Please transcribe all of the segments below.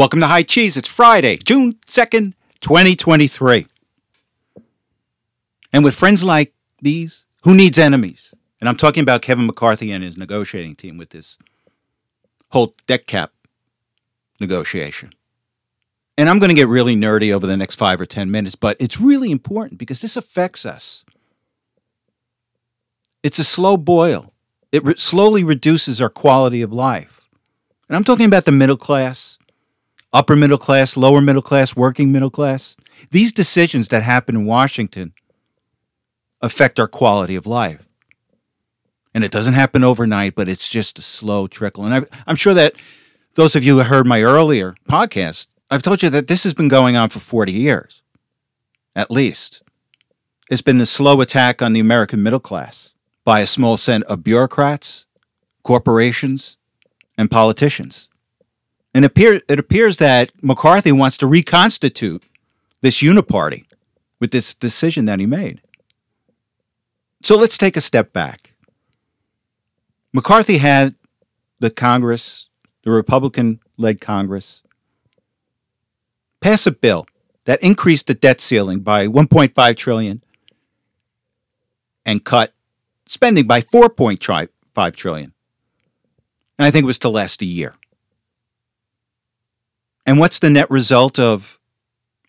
Welcome to High Cheese. It's Friday, June 2nd, 2023. And with friends like these, who needs enemies? And I'm talking about Kevin McCarthy and his negotiating team with this whole debt cap negotiation. And I'm going to get really nerdy over the next five or 10 minutes, but it's really important because this affects us. It's a slow boil, it re- slowly reduces our quality of life. And I'm talking about the middle class, upper middle class, lower middle class, working middle class. These decisions that happen in Washington affect our quality of life. And it doesn't happen overnight, but it's just a slow trickle. And I, I'm sure that those of you who heard my earlier podcast, I've told you that this has been going on for 40 years, at least. It's been the slow attack on the American middle class by a small set of bureaucrats, corporations, and politicians. And appear, it appears that McCarthy wants to reconstitute this uniparty with this decision that he made. So let's take a step back. McCarthy had the Congress, the Republican led Congress, pass a bill that increased the debt ceiling by 1.5 trillion and cut spending by 4.5 trillion. And I think it was to last a year. And what's the net result of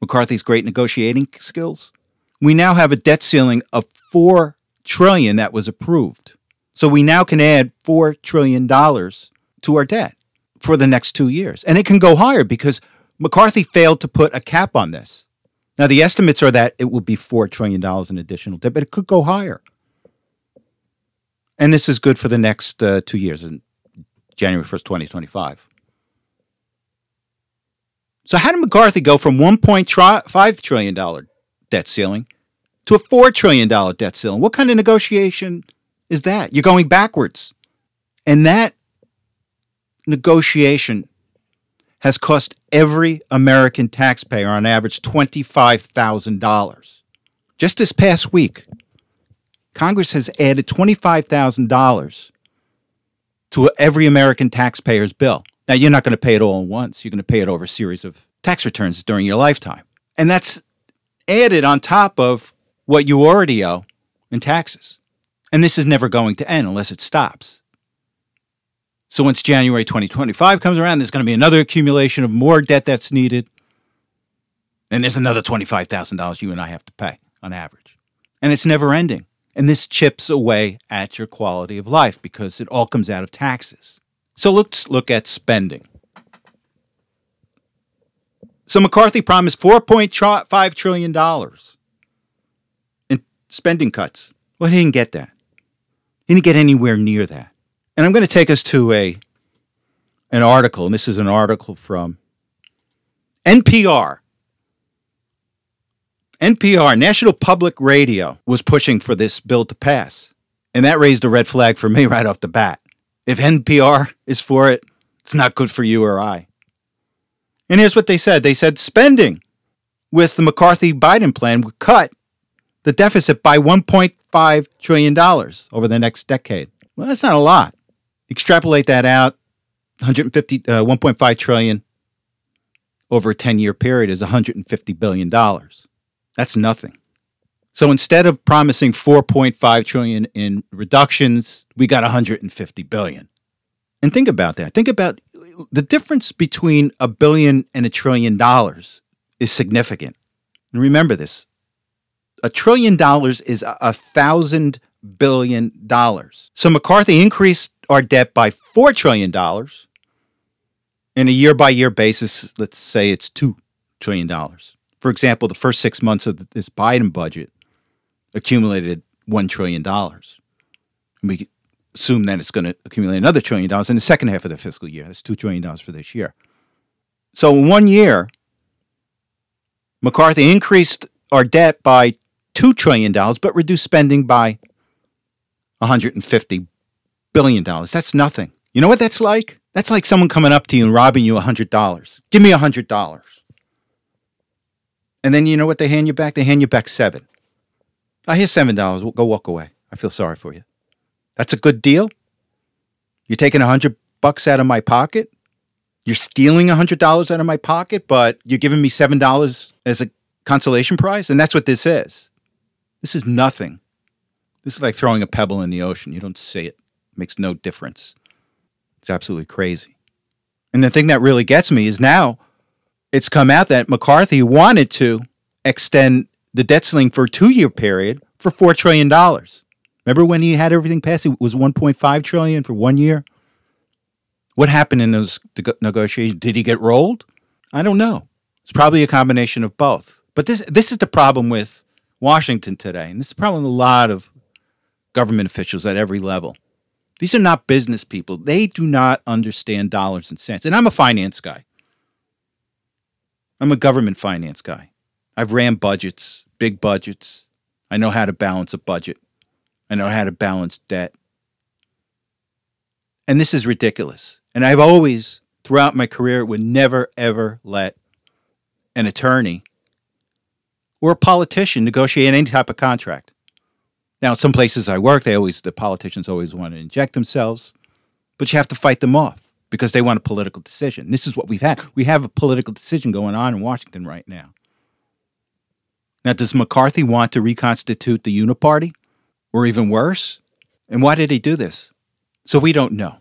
McCarthy's great negotiating skills? We now have a debt ceiling of 4 trillion that was approved. So we now can add 4 trillion dollars to our debt for the next 2 years. And it can go higher because McCarthy failed to put a cap on this. Now the estimates are that it will be 4 trillion dollars in additional debt, but it could go higher. And this is good for the next uh, 2 years in January 1st, 2025. So how did McCarthy go from 1.5 trillion dollar debt ceiling to a $4 trillion debt ceiling. What kind of negotiation is that? You're going backwards. And that negotiation has cost every American taxpayer on average $25,000. Just this past week, Congress has added $25,000 to every American taxpayer's bill. Now, you're not going to pay it all at once. You're going to pay it over a series of tax returns during your lifetime. And that's added on top of what you already owe in taxes. And this is never going to end unless it stops. So once January 2025 comes around, there's going to be another accumulation of more debt that's needed. And there's another $25,000 you and I have to pay on average. And it's never ending. And this chips away at your quality of life because it all comes out of taxes. So let's look at spending. So McCarthy promised $4.5 trillion in spending cuts. Well, he didn't get that. He didn't get anywhere near that. And I'm going to take us to a an article, and this is an article from NPR. NPR, National Public Radio, was pushing for this bill to pass. And that raised a red flag for me right off the bat. If NPR is for it, it's not good for you or I. And here's what they said they said spending with the McCarthy Biden plan would cut the deficit by $1.5 trillion over the next decade. Well, that's not a lot. Extrapolate that out, 150, uh, 1.5 trillion over a 10 year period is 150 billion dollars. That's nothing. So instead of promising 4.5 trillion in reductions, we got 150 billion. And think about that. Think about the difference between a billion and a trillion dollars is significant. And remember this a trillion dollars is a thousand billion dollars. So McCarthy increased our debt by four trillion dollars. In a year by year basis, let's say it's two trillion dollars. For example, the first six months of this Biden budget accumulated one trillion dollars. We assume that it's going to accumulate another trillion dollars in the second half of the fiscal year. That's two trillion dollars for this year. So in one year, McCarthy increased our debt by $2 trillion, but reduced spending by $150 billion. That's nothing. You know what that's like? That's like someone coming up to you and robbing you $100. Give me $100. And then you know what they hand you back? They hand you back seven. I hear seven dollars. Go walk away. I feel sorry for you. That's a good deal. You're taking a hundred bucks out of my pocket. You're stealing a $100 out of my pocket, but you're giving me $7 as a consolation prize? And that's what this is. This is nothing. This is like throwing a pebble in the ocean. You don't see it, it makes no difference. It's absolutely crazy. And the thing that really gets me is now it's come out that McCarthy wanted to extend the debt ceiling for a two year period for $4 trillion. Remember when he had everything passed? It was 1.5 trillion for one year. What happened in those negotiations? Did he get rolled? I don't know. It's probably a combination of both. But this this is the problem with Washington today, and this is the problem with a lot of government officials at every level. These are not business people. They do not understand dollars and cents. And I'm a finance guy. I'm a government finance guy. I've ran budgets, big budgets. I know how to balance a budget. I know how to balance debt. And this is ridiculous. And I've always, throughout my career, would never, ever let an attorney or a politician negotiate any type of contract. Now, some places I work, they always the politicians always want to inject themselves, but you have to fight them off because they want a political decision. This is what we've had. We have a political decision going on in Washington right now. Now, does McCarthy want to reconstitute the Uniparty, or even worse? And why did he do this? So we don't know.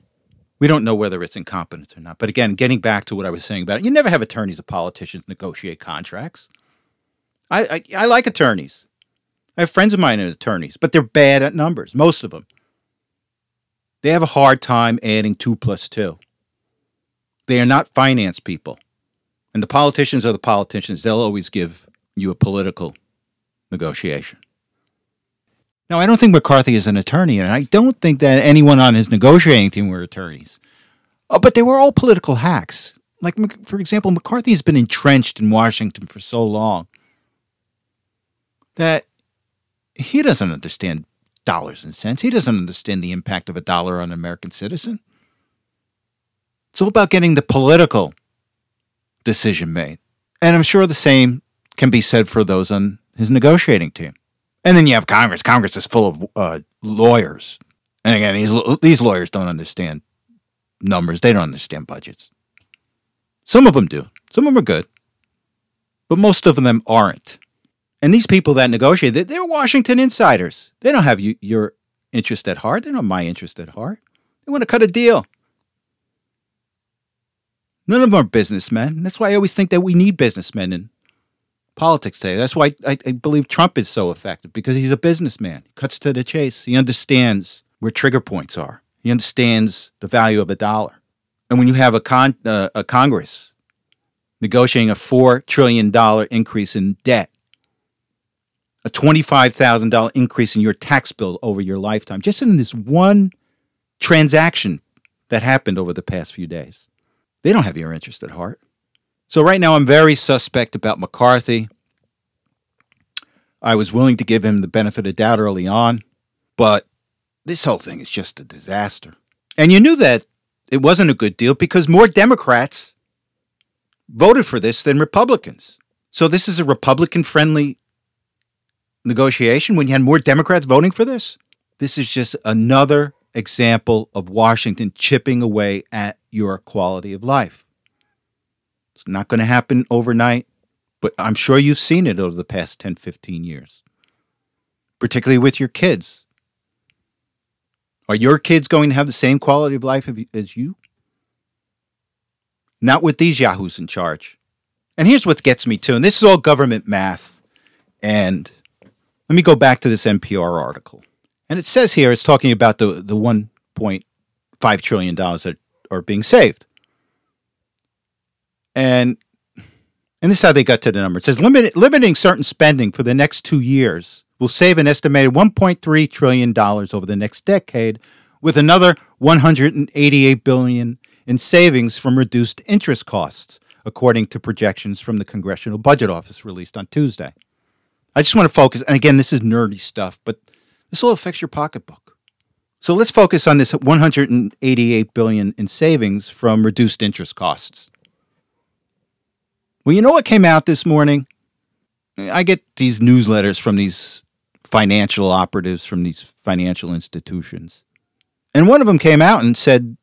We don't know whether it's incompetence or not. But again, getting back to what I was saying about it, you never have attorneys or politicians negotiate contracts. I, I, I like attorneys. I have friends of mine as attorneys, but they're bad at numbers, most of them. They have a hard time adding two plus two. They are not finance people. And the politicians are the politicians. They'll always give you a political negotiation. Now, I don't think McCarthy is an attorney, and I don't think that anyone on his negotiating team were attorneys. Oh, but they were all political hacks. Like, for example, McCarthy has been entrenched in Washington for so long that he doesn't understand dollars and cents. He doesn't understand the impact of a dollar on an American citizen. It's all about getting the political decision made. And I'm sure the same can be said for those on his negotiating team. And then you have Congress. Congress is full of uh, lawyers. And again, these, these lawyers don't understand numbers, they don't understand budgets. Some of them do, some of them are good, but most of them aren't. And these people that negotiate, they're Washington insiders. They don't have you, your interest at heart. They don't have my interest at heart. They want to cut a deal. None of them are businessmen. That's why I always think that we need businessmen in politics today. That's why I, I, believe Trump is so effective because he's a businessman. He cuts to the chase. He understands where trigger points are. He understands the value of a dollar. And when you have a, con, uh, a Congress negotiating a $4 trillion increase in debt, a $25,000 increase in your tax bill over your lifetime, just in this one transaction that happened over the past few days, they don't have your interest at heart. So right now, I'm very suspect about McCarthy. I was willing to give him the benefit of doubt early on, but this whole thing is just a disaster. And you knew that it wasn't a good deal because more Democrats voted for this than Republicans. So this is a Republican friendly negotiation when you had more Democrats voting for this. This is just another example of Washington chipping away at your quality of life. It's not going to happen overnight, but I'm sure you've seen it over the past 10, 15 years, particularly with your kids. Are your kids going to have the same quality of life as you? Not with these yahoos in charge. And here's what gets me too, and this is all government math. And let me go back to this NPR article. And it says here, it's talking about the, the $1.5 trillion that are being saved. And and this is how they got to the number. It says limit, limiting certain spending for the next two years will save an estimated $1.3 trillion over the next decade, with another 188 billion in savings from reduced interest costs, according to projections from the Congressional Budget Office released on Tuesday. I just want to focus, and again, this is nerdy stuff, but this all affects your pocketbook. So let's focus on this 188 billion in savings from reduced interest costs. Well, you know what came out this morning? I get these newsletters from these financial operatives from these financial institutions. And one of them came out and said,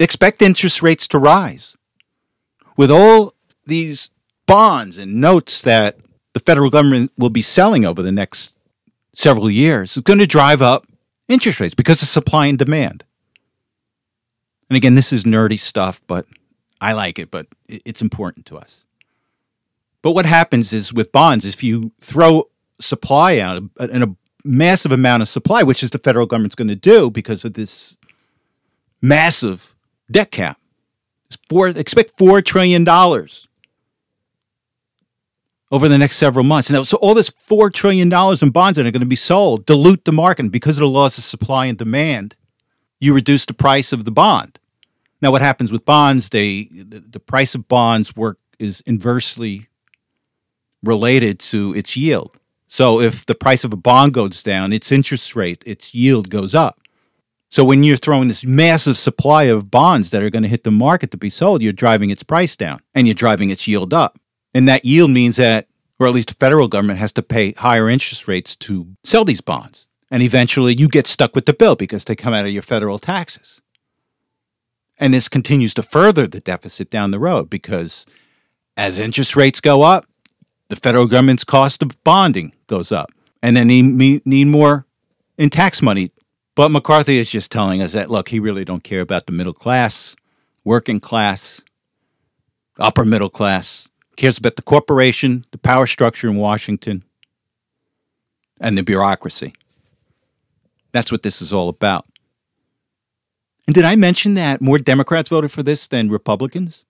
expect interest rates to rise. with all these bonds and notes that the federal government will be selling over the next several years it's going to drive up interest rates because of supply and demand. And again, this is nerdy stuff, but I like it, but it's important to us. But what happens is with bonds, if you throw supply out and a massive amount of supply, which is the federal government's going to do because of this massive debt cap, four, expect $4 trillion over the next several months. And so all this $4 trillion in bonds that are going to be sold dilute the market. And because of the laws of supply and demand, you reduce the price of the bond. Now, what happens with bonds? They the price of bonds work is inversely related to its yield. So if the price of a bond goes down, its interest rate, its yield goes up. So when you're throwing this massive supply of bonds that are going to hit the market to be sold, you're driving its price down and you're driving its yield up. And that yield means that, or at least the federal government has to pay higher interest rates to sell these bonds. And eventually you get stuck with the bill because they come out of your federal taxes. And this continues to further the deficit down the road because as interest rates go up, the federal government's cost of bonding goes up. And then need, need more in tax money. But McCarthy is just telling us that, look, he really don't care about the middle class, working class, upper middle class. Cares about the corporation, the power structure in Washington, and the bureaucracy. That's what this is all about. And did I mention that more Democrats voted for this than Republicans?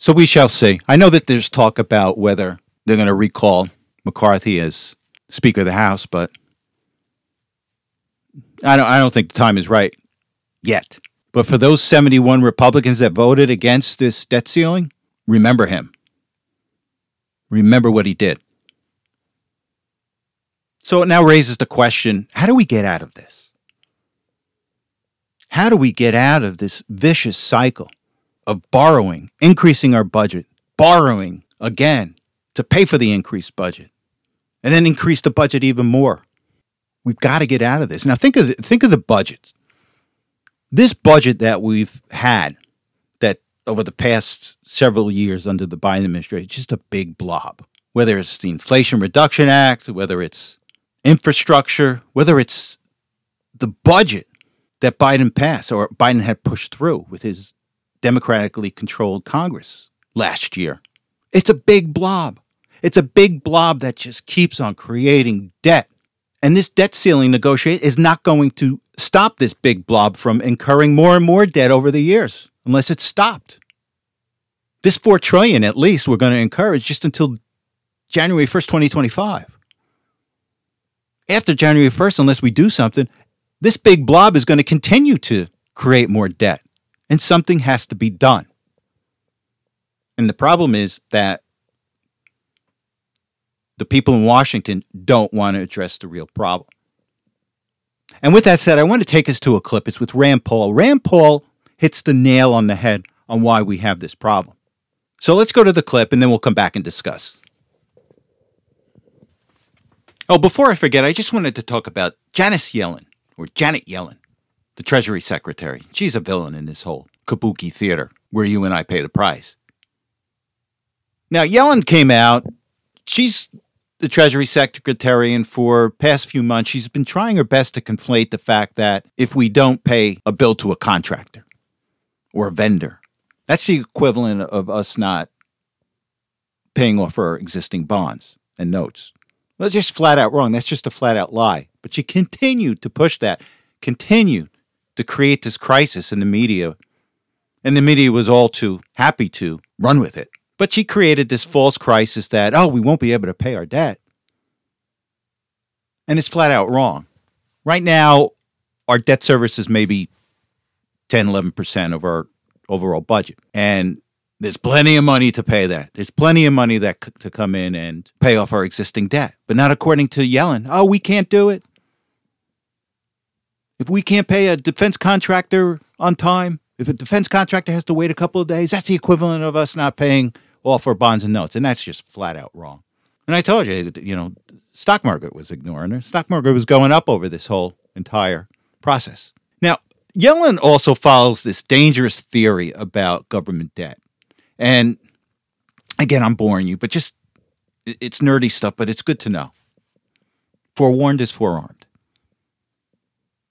So we shall see. I know that there's talk about whether they're going to recall McCarthy as Speaker of the House, but I don't, I don't think the time is right yet. But for those 71 Republicans that voted against this debt ceiling, remember him. Remember what he did. So it now raises the question how do we get out of this? How do we get out of this vicious cycle of borrowing, increasing our budget, borrowing again to pay for the increased budget, and then increase the budget even more? We've got to get out of this. Now think of the, think of the budgets. This budget that we've had that over the past several years under the Biden administration, just a big blob. Whether it's the Inflation Reduction Act, whether it's infrastructure, whether it's the budget that Biden passed or Biden had pushed through with his democratically controlled Congress last year. It's a big blob. It's a big blob that just keeps on creating debt. And this debt ceiling negotiate is not going to stop this big blob from incurring more and more debt over the years unless it's stopped. This 4 trillion at least we're going to incur is just until January 1st, 2025. After January 1st, unless we do something, this big blob is going to continue to create more debt, and something has to be done. And the problem is that the people in Washington don't want to address the real problem. And with that said, I want to take us to a clip. It's with Rand Paul. Rand Paul hits the nail on the head on why we have this problem. So let's go to the clip and then we'll come back and discuss. Oh, before I forget, I just wanted to talk about Janice Yellen or Janet Yellen, the Treasury Secretary. She's a villain in this whole kabuki theater where you and I pay the price. Now, Yellen came out. She's the Treasury Secretary, and for past few months, she's been trying her best to conflate the fact that if we don't pay a bill to a contractor or a vendor, that's the equivalent of us not paying off our existing bonds and notes. Well, that's just flat out wrong. That's just a flat out lie. But she continued to push that, continued to create this crisis in the media. And the media was all too happy to run with it. But she created this false crisis that, oh, we won't be able to pay our debt. And it's flat out wrong. Right now, our debt service is maybe 10, 11% of our overall budget. And there's plenty of money to pay that. There's plenty of money that c- to come in and pay off our existing debt, but not according to Yellen. Oh, we can't do it. If we can't pay a defense contractor on time, if a defense contractor has to wait a couple of days, that's the equivalent of us not paying off our bonds and notes, and that's just flat out wrong. And I told you, you know, stock market was ignoring her. Stock market was going up over this whole entire process. Now, Yellen also follows this dangerous theory about government debt And again, I'm boring you, but just it's nerdy stuff, but it's good to know. Forewarned is forearmed.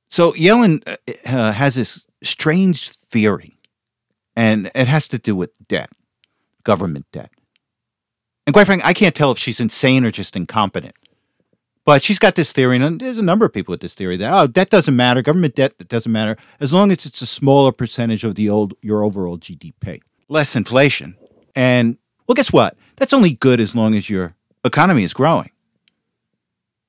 So Yellen uh, uh, has this strange theory, and it has to do with debt, government debt. And quite frankly, I can't tell if she's insane or just incompetent. But she's got this theory, and there's a number of people with this theory that oh, debt doesn't matter, government debt doesn't matter as long as it's a smaller percentage of the old your overall GDP, less inflation. And well, guess what? That's only good as long as your economy is growing.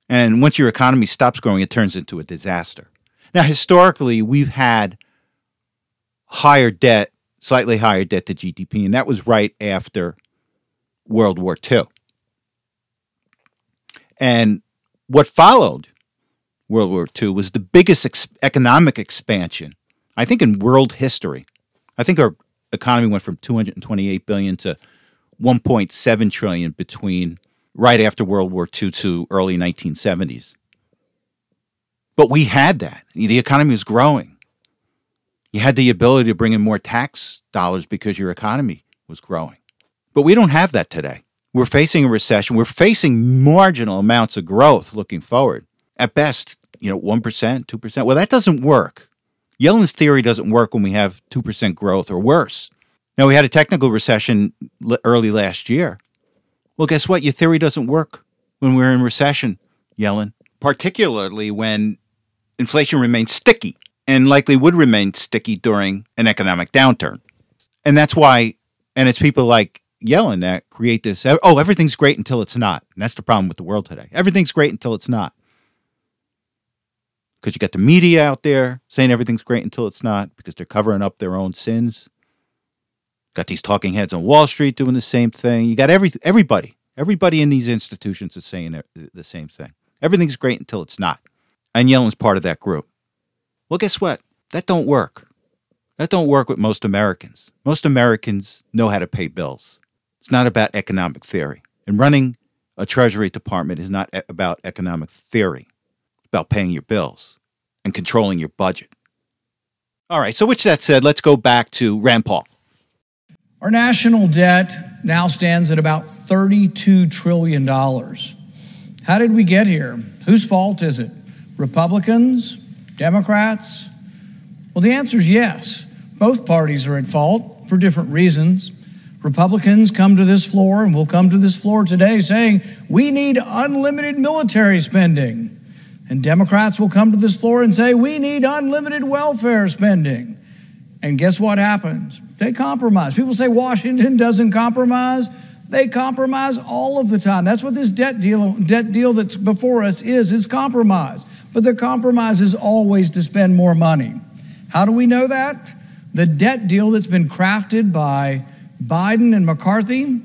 And once your economy stops growing, it turns into a disaster. Now, historically, we've had higher debt, slightly higher debt to GDP, and that was right after World War II. And what followed World War II was the biggest ex- economic expansion, I think, in world history. I think our economy went from 228 billion to 1.7 trillion between right after World War II to early 1970s. But we had that. The economy was growing. You had the ability to bring in more tax dollars because your economy was growing. But we don't have that today. We're facing a recession. We're facing marginal amounts of growth looking forward. At best, you know, 1%, 2%. Well, that doesn't work. Yellen's theory doesn't work when we have 2% growth or worse. Now, we had a technical recession early last year. Well, guess what? Your theory doesn't work when we're in recession, Yellen, particularly when inflation remains sticky and likely would remain sticky during an economic downturn. And that's why, and it's people like Yellen that create this oh, oh everything's great until it's not. And that's the problem with the world today. Everything's great until it's not. Because you got the media out there saying everything's great until it's not because they're covering up their own sins. Got these talking heads on Wall Street doing the same thing. You got every everybody, everybody in these institutions is saying the same thing. Everything's great until it's not. And Yellen's part of that group. Well, guess what? That don't work. That don't work with most Americans. Most Americans know how to pay bills. It's not about economic theory. And running a Treasury Department is not about economic theory. It's about paying your bills and controlling your budget. All right, so which that said, let's go back to Rand Paul. Our national debt now stands at about $32 trillion. How did we get here? Whose fault is it? Republicans? Democrats? Well, the answer is yes. Both parties are at fault for different reasons. Republicans come to this floor, and will come to this floor today saying, we need unlimited military spending. And Democrats will come to this floor and say, we need unlimited welfare spending. And guess what happens? They compromise. People say Washington doesn't compromise. They compromise all of the time. That's what this debt deal, debt deal that's before us is, is compromise. But the compromise is always to spend more money. How do we know that? The debt deal that's been crafted by Biden and McCarthy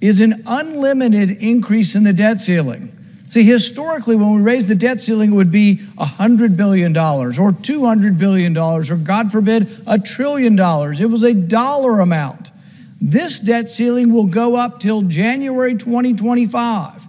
is an unlimited increase in the debt ceiling. See, historically, when we raised the debt ceiling, it would be $100 billion or $200 billion or, God forbid, a trillion dollars. It was a dollar amount. This debt ceiling will go up till January 2025.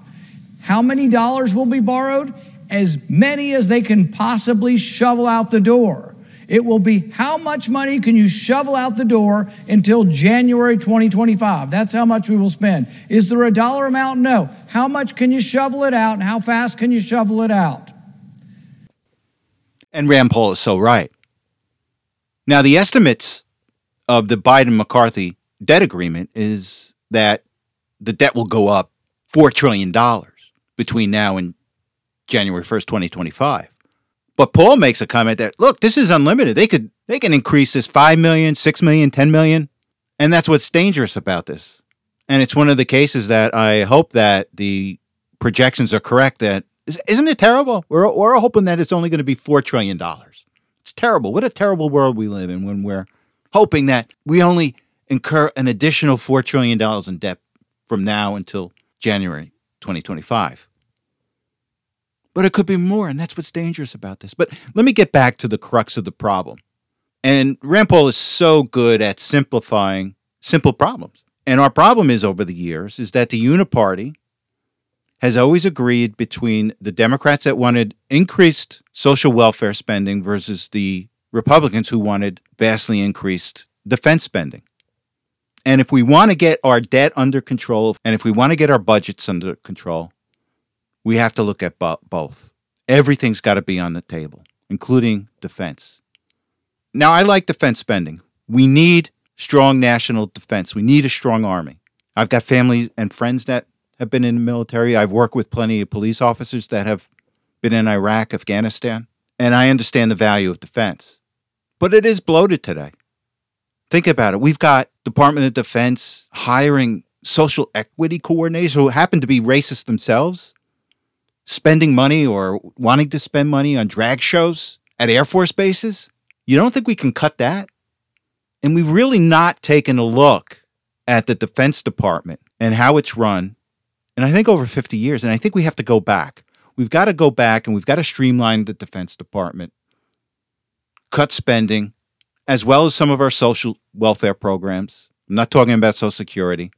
How many dollars will be borrowed? As many as they can possibly shovel out the door. It will be how much money can you shovel out the door until January 2025? That's how much we will spend. Is there a dollar amount? No. How much can you shovel it out and how fast can you shovel it out? And Rand Paul is so right. Now, the estimates of the Biden McCarthy debt agreement is that the debt will go up $4 trillion between now and January 1st, 2025. But Paul makes a comment that look, this is unlimited. They could they can increase this 5 million, 6 million, 10 million. And that's what's dangerous about this. And it's one of the cases that I hope that the projections are correct that isn't it terrible? We're we're hoping that it's only going to be 4 trillion dollars. It's terrible. What a terrible world we live in when we're hoping that we only incur an additional 4 trillion dollars in debt from now until January 2025 but it could be more, and that's what's dangerous about this. But let me get back to the crux of the problem. And Rand Paul is so good at simplifying simple problems. And our problem is over the years is that the Uniparty has always agreed between the Democrats that wanted increased social welfare spending versus the Republicans who wanted vastly increased defense spending. And if we want to get our debt under control and if we want to get our budgets under control, we have to look at bo- both. Everything's got to be on the table, including defense. Now, I like defense spending. We need strong national defense. We need a strong army. I've got family and friends that have been in the military. I've worked with plenty of police officers that have been in Iraq, Afghanistan, and I understand the value of defense. But it is bloated today. Think about it. We've got Department of Defense hiring social equity coordinators who happen to be racist themselves, spending money or wanting to spend money on drag shows at Air Force bases. You don't think we can cut that? And we've really not taken a look at the Defense Department and how it's run. And I think over 50 years. And I think we have to go back. We've got to go back and we've got to streamline the Defense Department, cut spending, as well as some of our social welfare programs. I'm not talking about Social Security.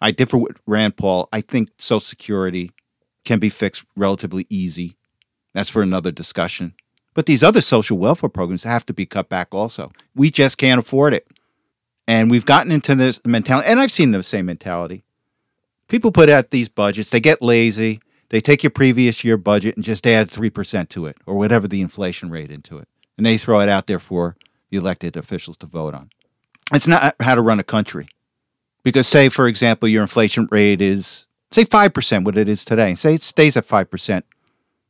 I differ with Rand Paul. I think Social Security can be fixed relatively easy. That's for another discussion. But these other social welfare programs have to be cut back also. We just can't afford it. And we've gotten into this mentality, and I've seen the same mentality. People put out these budgets, they get lazy, they take your previous year budget and just add 3% to it, or whatever the inflation rate into it and they throw it out there for the elected officials to vote on. It's not how to run a country. Because, say, for example, your inflation rate is, say, 5%, what it is today. Say it stays at 5%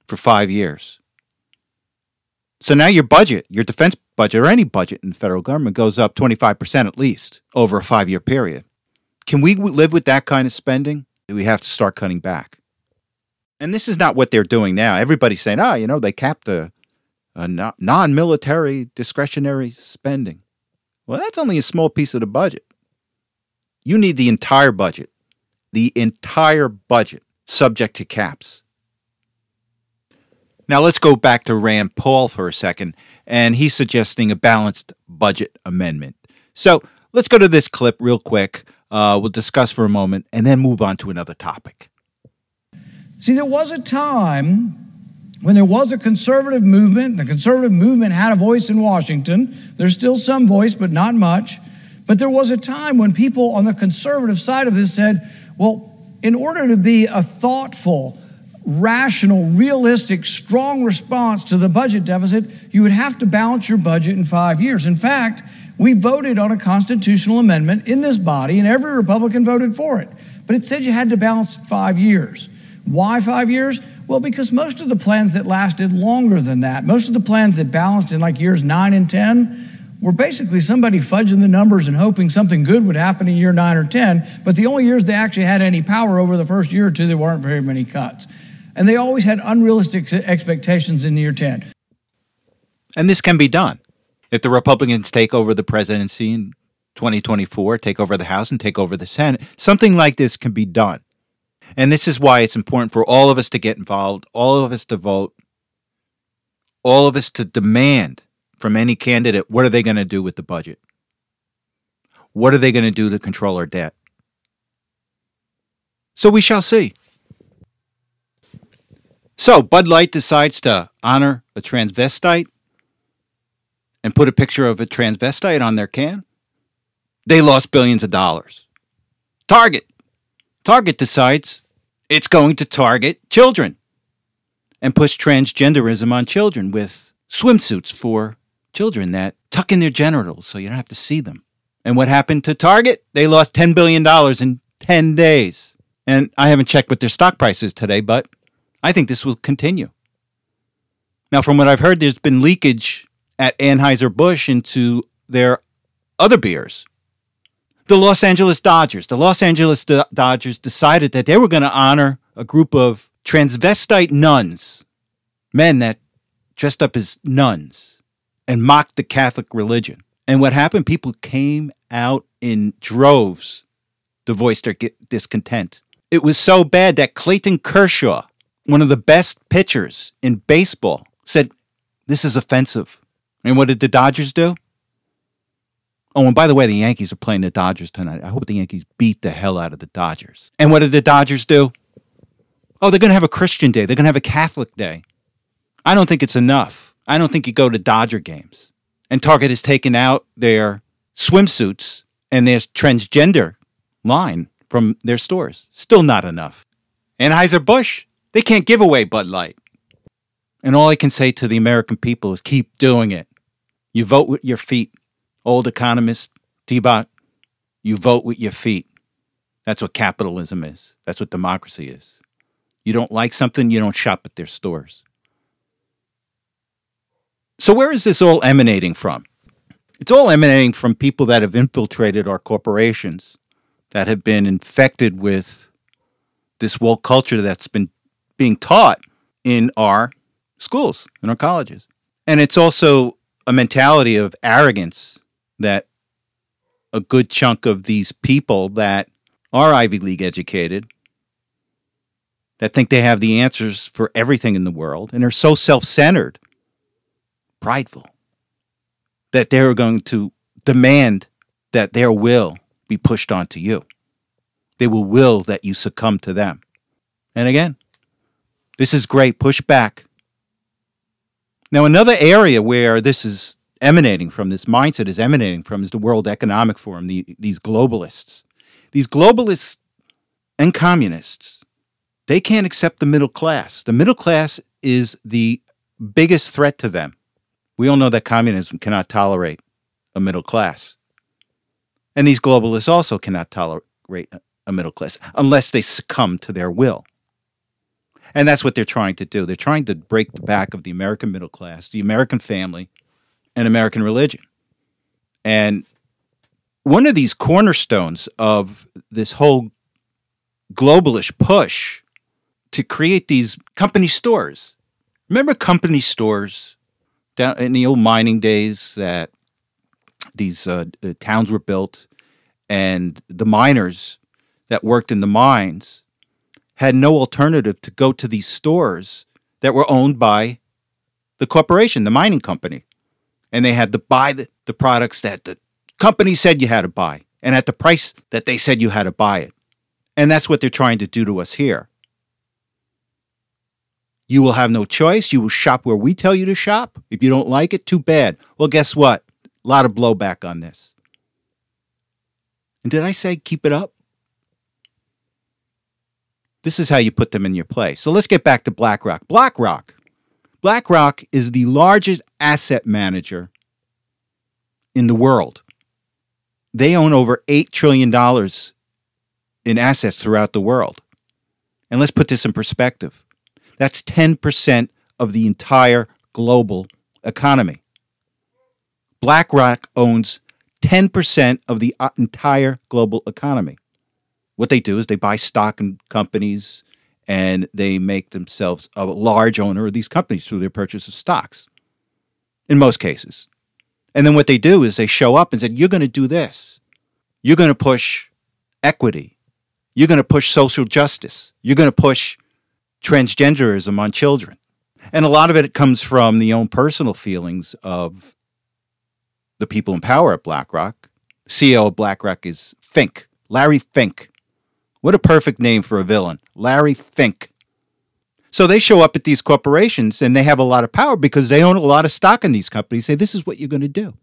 for five years. So now your budget, your defense budget, or any budget in the federal government goes up 25% at least over a five year period. Can we live with that kind of spending? Do we have to start cutting back. And this is not what they're doing now. Everybody's saying, oh, you know, they capped the uh, non military discretionary spending. Well, that's only a small piece of the budget. You need the entire budget, the entire budget, subject to caps. Now, let's go back to Rand Paul for a second, and he's suggesting a balanced budget amendment. So let's go to this clip real quick. Uh, we'll discuss for a moment and then move on to another topic. See, there was a time when there was a conservative movement, the conservative movement had a voice in Washington. There's still some voice, but not much. But there was a time when people on the conservative side of this said, well, in order to be a thoughtful, rational, realistic, strong response to the budget deficit, you would have to balance your budget in five years. In fact, we voted on a constitutional amendment in this body, and every Republican voted for it. But it said you had to balance five years. Why five years? Well, because most of the plans that lasted longer than that, most of the plans that balanced in like years nine and 10, were basically somebody fudging the numbers and hoping something good would happen in year nine or 10. But the only years they actually had any power over the first year or two, there weren't very many cuts. And they always had unrealistic expectations in year 10. And this can be done. If the Republicans take over the presidency in 2024, take over the House, and take over the Senate, something like this can be done. And this is why it's important for all of us to get involved, all of us to vote, all of us to demand from any candidate what are they going to do with the budget? What are they going to do to control our debt? So we shall see. So Bud Light decides to honor a transvestite and put a picture of a transvestite on their can. They lost billions of dollars. Target. Target decides it's going to target children and push transgenderism on children with swimsuits for children that tuck in their genitals so you don't have to see them. And what happened to Target? They lost $10 billion in 10 days. And I haven't checked what their stock price is today, but I think this will continue. Now, from what I've heard, there's been leakage at Anheuser-Busch into their other beers the Los Angeles Dodgers. The Los Angeles Dodgers decided that they were going to honor a group of transvestite nuns, men that dressed up as nuns and mocked the Catholic religion. And what happened? People came out in droves to voice their discontent. It was so bad that Clayton Kershaw, one of the best pitchers in baseball, said, This is offensive. And what did the Dodgers do? Oh, and by the way, the Yankees are playing the Dodgers tonight. I hope the Yankees beat the hell out of the Dodgers. And what did the Dodgers do? Oh, they're going to have a Christian day. They're going to have a Catholic day. I don't think it's enough. I don't think you go to Dodger games. And Target has taken out their swimsuits and their transgender line from their stores. Still not enough. Anheuser-Busch, they can't give away Bud Light. And all I can say to the American people is keep doing it. You vote with your feet. Old economist, T-Bot, you vote with your feet. That's what capitalism is. That's what democracy is. You don't like something, you don't shop at their stores. So, where is this all emanating from? It's all emanating from people that have infiltrated our corporations, that have been infected with this woke culture that's been being taught in our schools, in our colleges. And it's also a mentality of arrogance that a good chunk of these people that are Ivy League educated, that think they have the answers for everything in the world, and are so self centered, prideful, that they're going to demand that their will be pushed onto you. They will will that you succumb to them. And again, this is great. pushback. Now, another area where this is emanating from, this mindset is emanating from, is the World Economic Forum, the, these globalists. These globalists and communists, they can't accept the middle class. The middle class is the biggest threat to them. We all know that communism cannot tolerate a middle class. And these globalists also cannot tolerate a middle class unless they succumb to their will. And that's what they're trying to do. They're trying to break the back of the American middle class, the American family, and American religion. And one of these cornerstones of this whole globalish push to create these company stores. Remember company stores down in the old mining days that these uh, towns were built and the miners that worked in the mines had no alternative to go to these stores that were owned by the corporation, the mining company. And they had to buy the, the products that the company said you had to buy and at the price that they said you had to buy it. And that's what they're trying to do to us here. You will have no choice. You will shop where we tell you to shop. If you don't like it, too bad. Well, guess what? A lot of blowback on this. And did I say keep it up? This is how you put them in your place. So let's get back to BlackRock. BlackRock. BlackRock is the largest asset manager in the world. They own over $8 trillion in assets throughout the world. And let's put this in perspective that's 10% of the entire global economy. BlackRock owns 10% of the uh, entire global economy. What they do is they buy stock in companies and they make themselves a large owner of these companies through their purchase of stocks, in most cases. And then what they do is they show up and say, You're going to do this. You're going to push equity. You're going to push social justice. You're going to push transgenderism on children. And a lot of it comes from the own personal feelings of the people in power at BlackRock. CEO of BlackRock is Fink, Larry Fink. What a perfect name for a villain, Larry Fink. So they show up at these corporations and they have a lot of power because they own a lot of stock in these companies. Say, this is what you're going to do.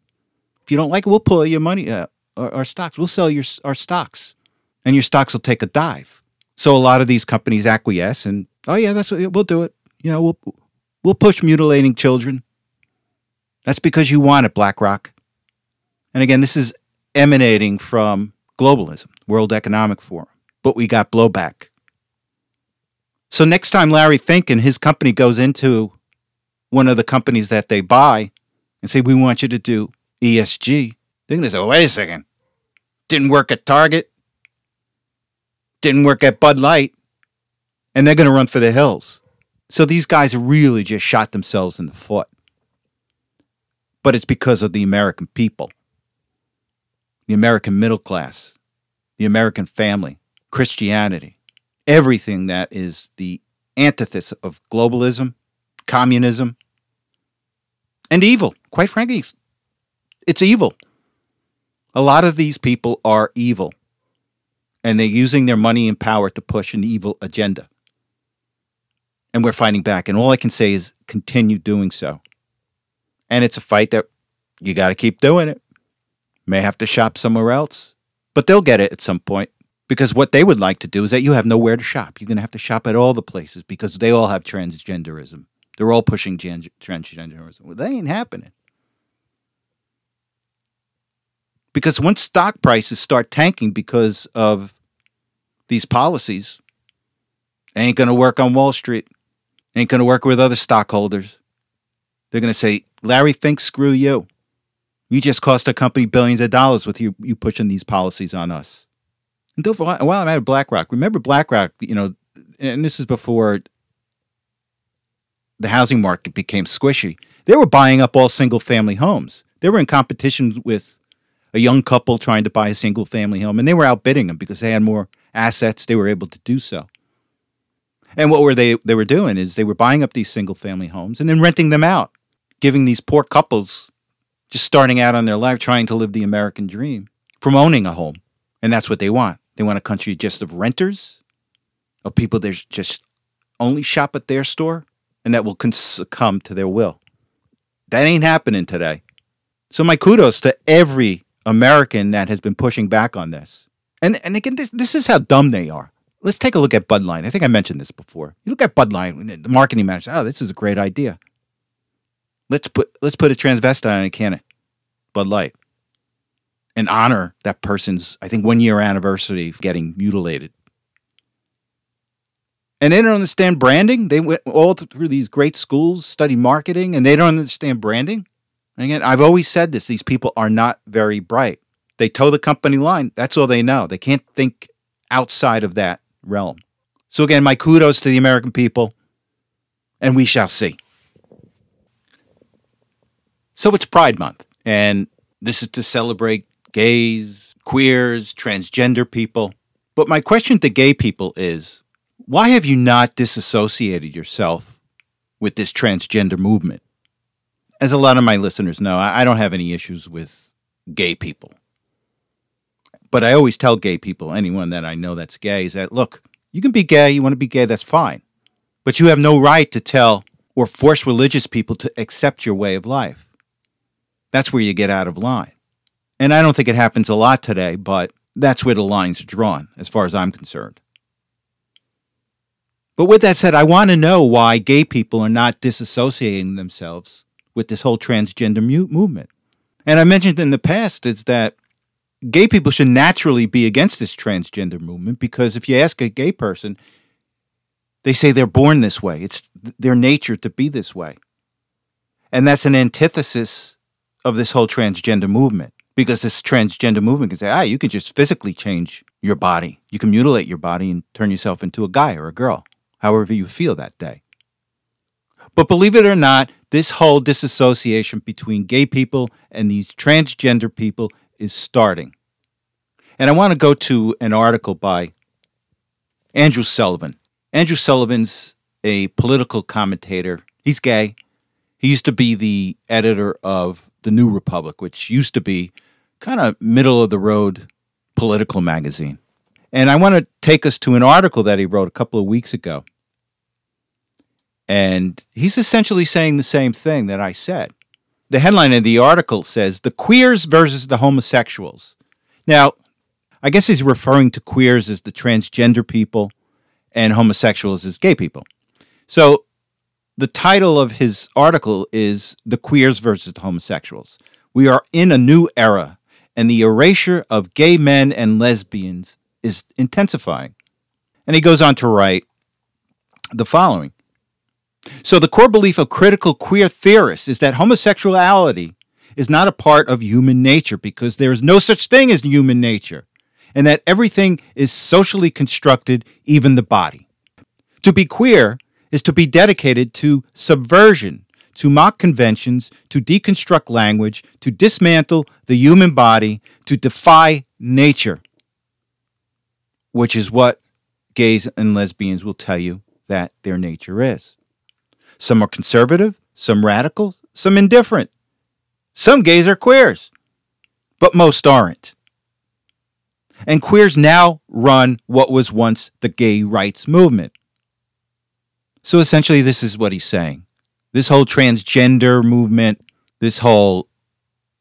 If you don't like it, we'll pull your money, uh, our, our stocks. We'll sell your our stocks, and your stocks will take a dive. So a lot of these companies acquiesce and oh yeah, that's what we'll do it. You know, we'll we'll push mutilating children. That's because you want it, BlackRock. And again, this is emanating from globalism, World Economic Forum. But we got blowback. So next time Larry Fink and his company goes into one of the companies that they buy and say, We want you to do ESG, they're going to say, Wait a second. Didn't work at Target, didn't work at Bud Light, and they're going to run for the hills. So these guys really just shot themselves in the foot. But it's because of the American people, the American middle class, the American family, Christianity, everything that is the antithesis of globalism, communism, and evil. Quite frankly, it's evil. A lot of these people are evil, and they're using their money and power to push an evil agenda. And we're fighting back. And all I can say is continue doing so. And it's a fight that you got to keep doing it. May have to shop somewhere else. But they'll get it at some point because what they would like to do is that you have nowhere to shop. You're going to have to shop at all the places because they all have transgenderism. They're all pushing gen- transgenderism. Well, that ain't happening. Because once stock prices start tanking because of these policies, ain't going to work on Wall Street. Ain't going to work with other stockholders. They're going to say, Larry Fink, screw you. You just cost a company billions of dollars with you, you pushing these policies on us. And while I'm at BlackRock, remember BlackRock, you know, and this is before the housing market became squishy. They were buying up all single family homes. They were in competition with a young couple trying to buy a single family home, and they were outbidding them because they had more assets. They were able to do so. And what were they they were doing is they were buying up these single family homes and then renting them out, giving these poor couples just starting out on their life trying to live the American dream from owning a home. And that's what they want. They want a country just of renters, of people that just only shop at their store and that will succumb to their will. That ain't happening today. So my kudos to every American that has been pushing back on this. And and again, this this is how dumb they are. Let's take a look at Bud Light. I think I mentioned this before. You look at Bud Light, the marketing manager. Oh, this is a great idea. Let's put let's put a transvestite on a can of Bud Light and honor that person's I think one year anniversary of getting mutilated. And they don't understand branding. They went all through these great schools, study marketing, and they don't understand branding. And again, I've always said this: these people are not very bright. They toe the company line. That's all they know. They can't think outside of that realm. So, again, my kudos to the American people, and we shall see. So, it's Pride Month, and this is to celebrate gays, queers, transgender people. But my question to gay people is why have you not disassociated yourself with this transgender movement? As a lot of my listeners know, I don't have any issues with gay people. But I always tell gay people, anyone that I know that's gay, is that look, you can be gay, you want to be gay, that's fine. But you have no right to tell or force religious people to accept your way of life. That's where you get out of line. And I don't think it happens a lot today, but that's where the lines are drawn, as far as I'm concerned. But with that said, I want to know why gay people are not disassociating themselves with this whole transgender movement. And I mentioned in the past is that gay people should naturally be against this transgender movement because if you ask a gay person, they say they're born this way. It's their nature to be this way. And that's an antithesis of this whole transgender movement because this transgender movement can say, ah, you can just physically change your body. You can mutilate your body and turn yourself into a guy or a girl, however you feel that day. But believe it or not, this whole disassociation between gay people and these transgender people is starting. And I want to go to an article by Andrew Sullivan. Andrew Sullivan's a political commentator. He's gay. He used to be the editor of The New Republic, which used to be kind of middle of the road political magazine. And I want to take us to an article that he wrote a couple of weeks ago. And he's essentially saying the same thing that I said the headline of the article says the queers versus the homosexuals. Now, I guess he's referring to queers as the transgender people and homosexuals as gay people. So the title of his article is The Queers versus the Homosexuals. We are in a new era, and the erasure of gay men and lesbians is intensifying. And he goes on to write the following so, the core belief of critical queer theorists is that homosexuality is not a part of human nature because there is no such thing as human nature, and that everything is socially constructed, even the body. To be queer is to be dedicated to subversion, to mock conventions, to deconstruct language, to dismantle the human body, to defy nature, which is what gays and lesbians will tell you that their nature is. Some are conservative, some radical, some indifferent. Some gays are queers, but most aren't. And queers now run what was once the gay rights movement. So essentially, this is what he's saying. This whole transgender movement, this whole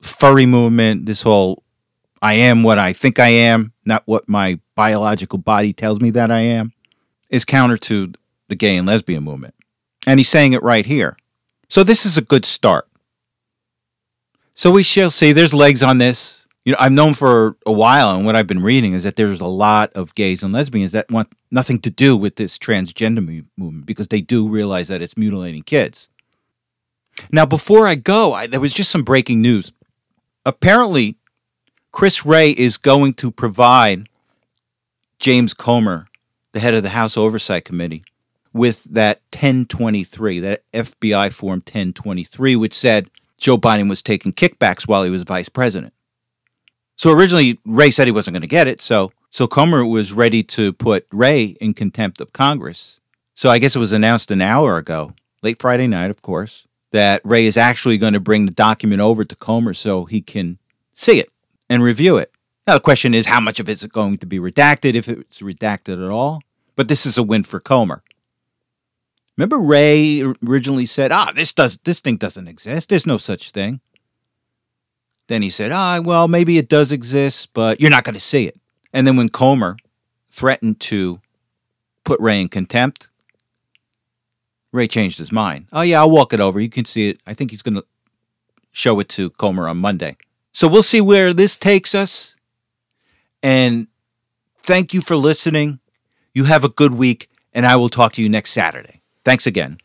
furry movement, this whole I am what I think I am, not what my biological body tells me that I am, is counter to the gay and lesbian movement. And he's saying it right here. So this is a good start. So we shall see. There's legs on this. You know, I've known for a while, and what I've been reading is that there's a lot of gays and lesbians that want nothing to do with this transgender movement because they do realize that it's mutilating kids. Now, before I go, I, there was just some breaking news. Apparently, Chris Wray is going to provide James Comer, the head of the House Oversight Committee, with that 1023, that FBI Form 1023, which said Joe Biden was taking kickbacks while he was vice president. So originally, Wray said he wasn't going to get it. So, so Comer was ready to put Wray in contempt of Congress. So I guess it was announced an hour ago, late Friday night, of course, that Wray is actually going to bring the document over to Comer so he can see it and review it. Now, the question is how much of it's going to be redacted, if it's redacted at all. But this is a win for Comer. Remember, Wray originally said, "Ah, this does this thing doesn't exist. There's no such thing." Then he said, "Ah, well, maybe it does exist, but you're not going to see it." And then when Comer threatened to put Wray in contempt, Wray changed his mind. Oh yeah, I'll walk it over. You can see it. I think he's going to show it to Comer on Monday. So we'll see where this takes us. And thank you for listening. You have a good week, and I will talk to you next Saturday. Thanks again.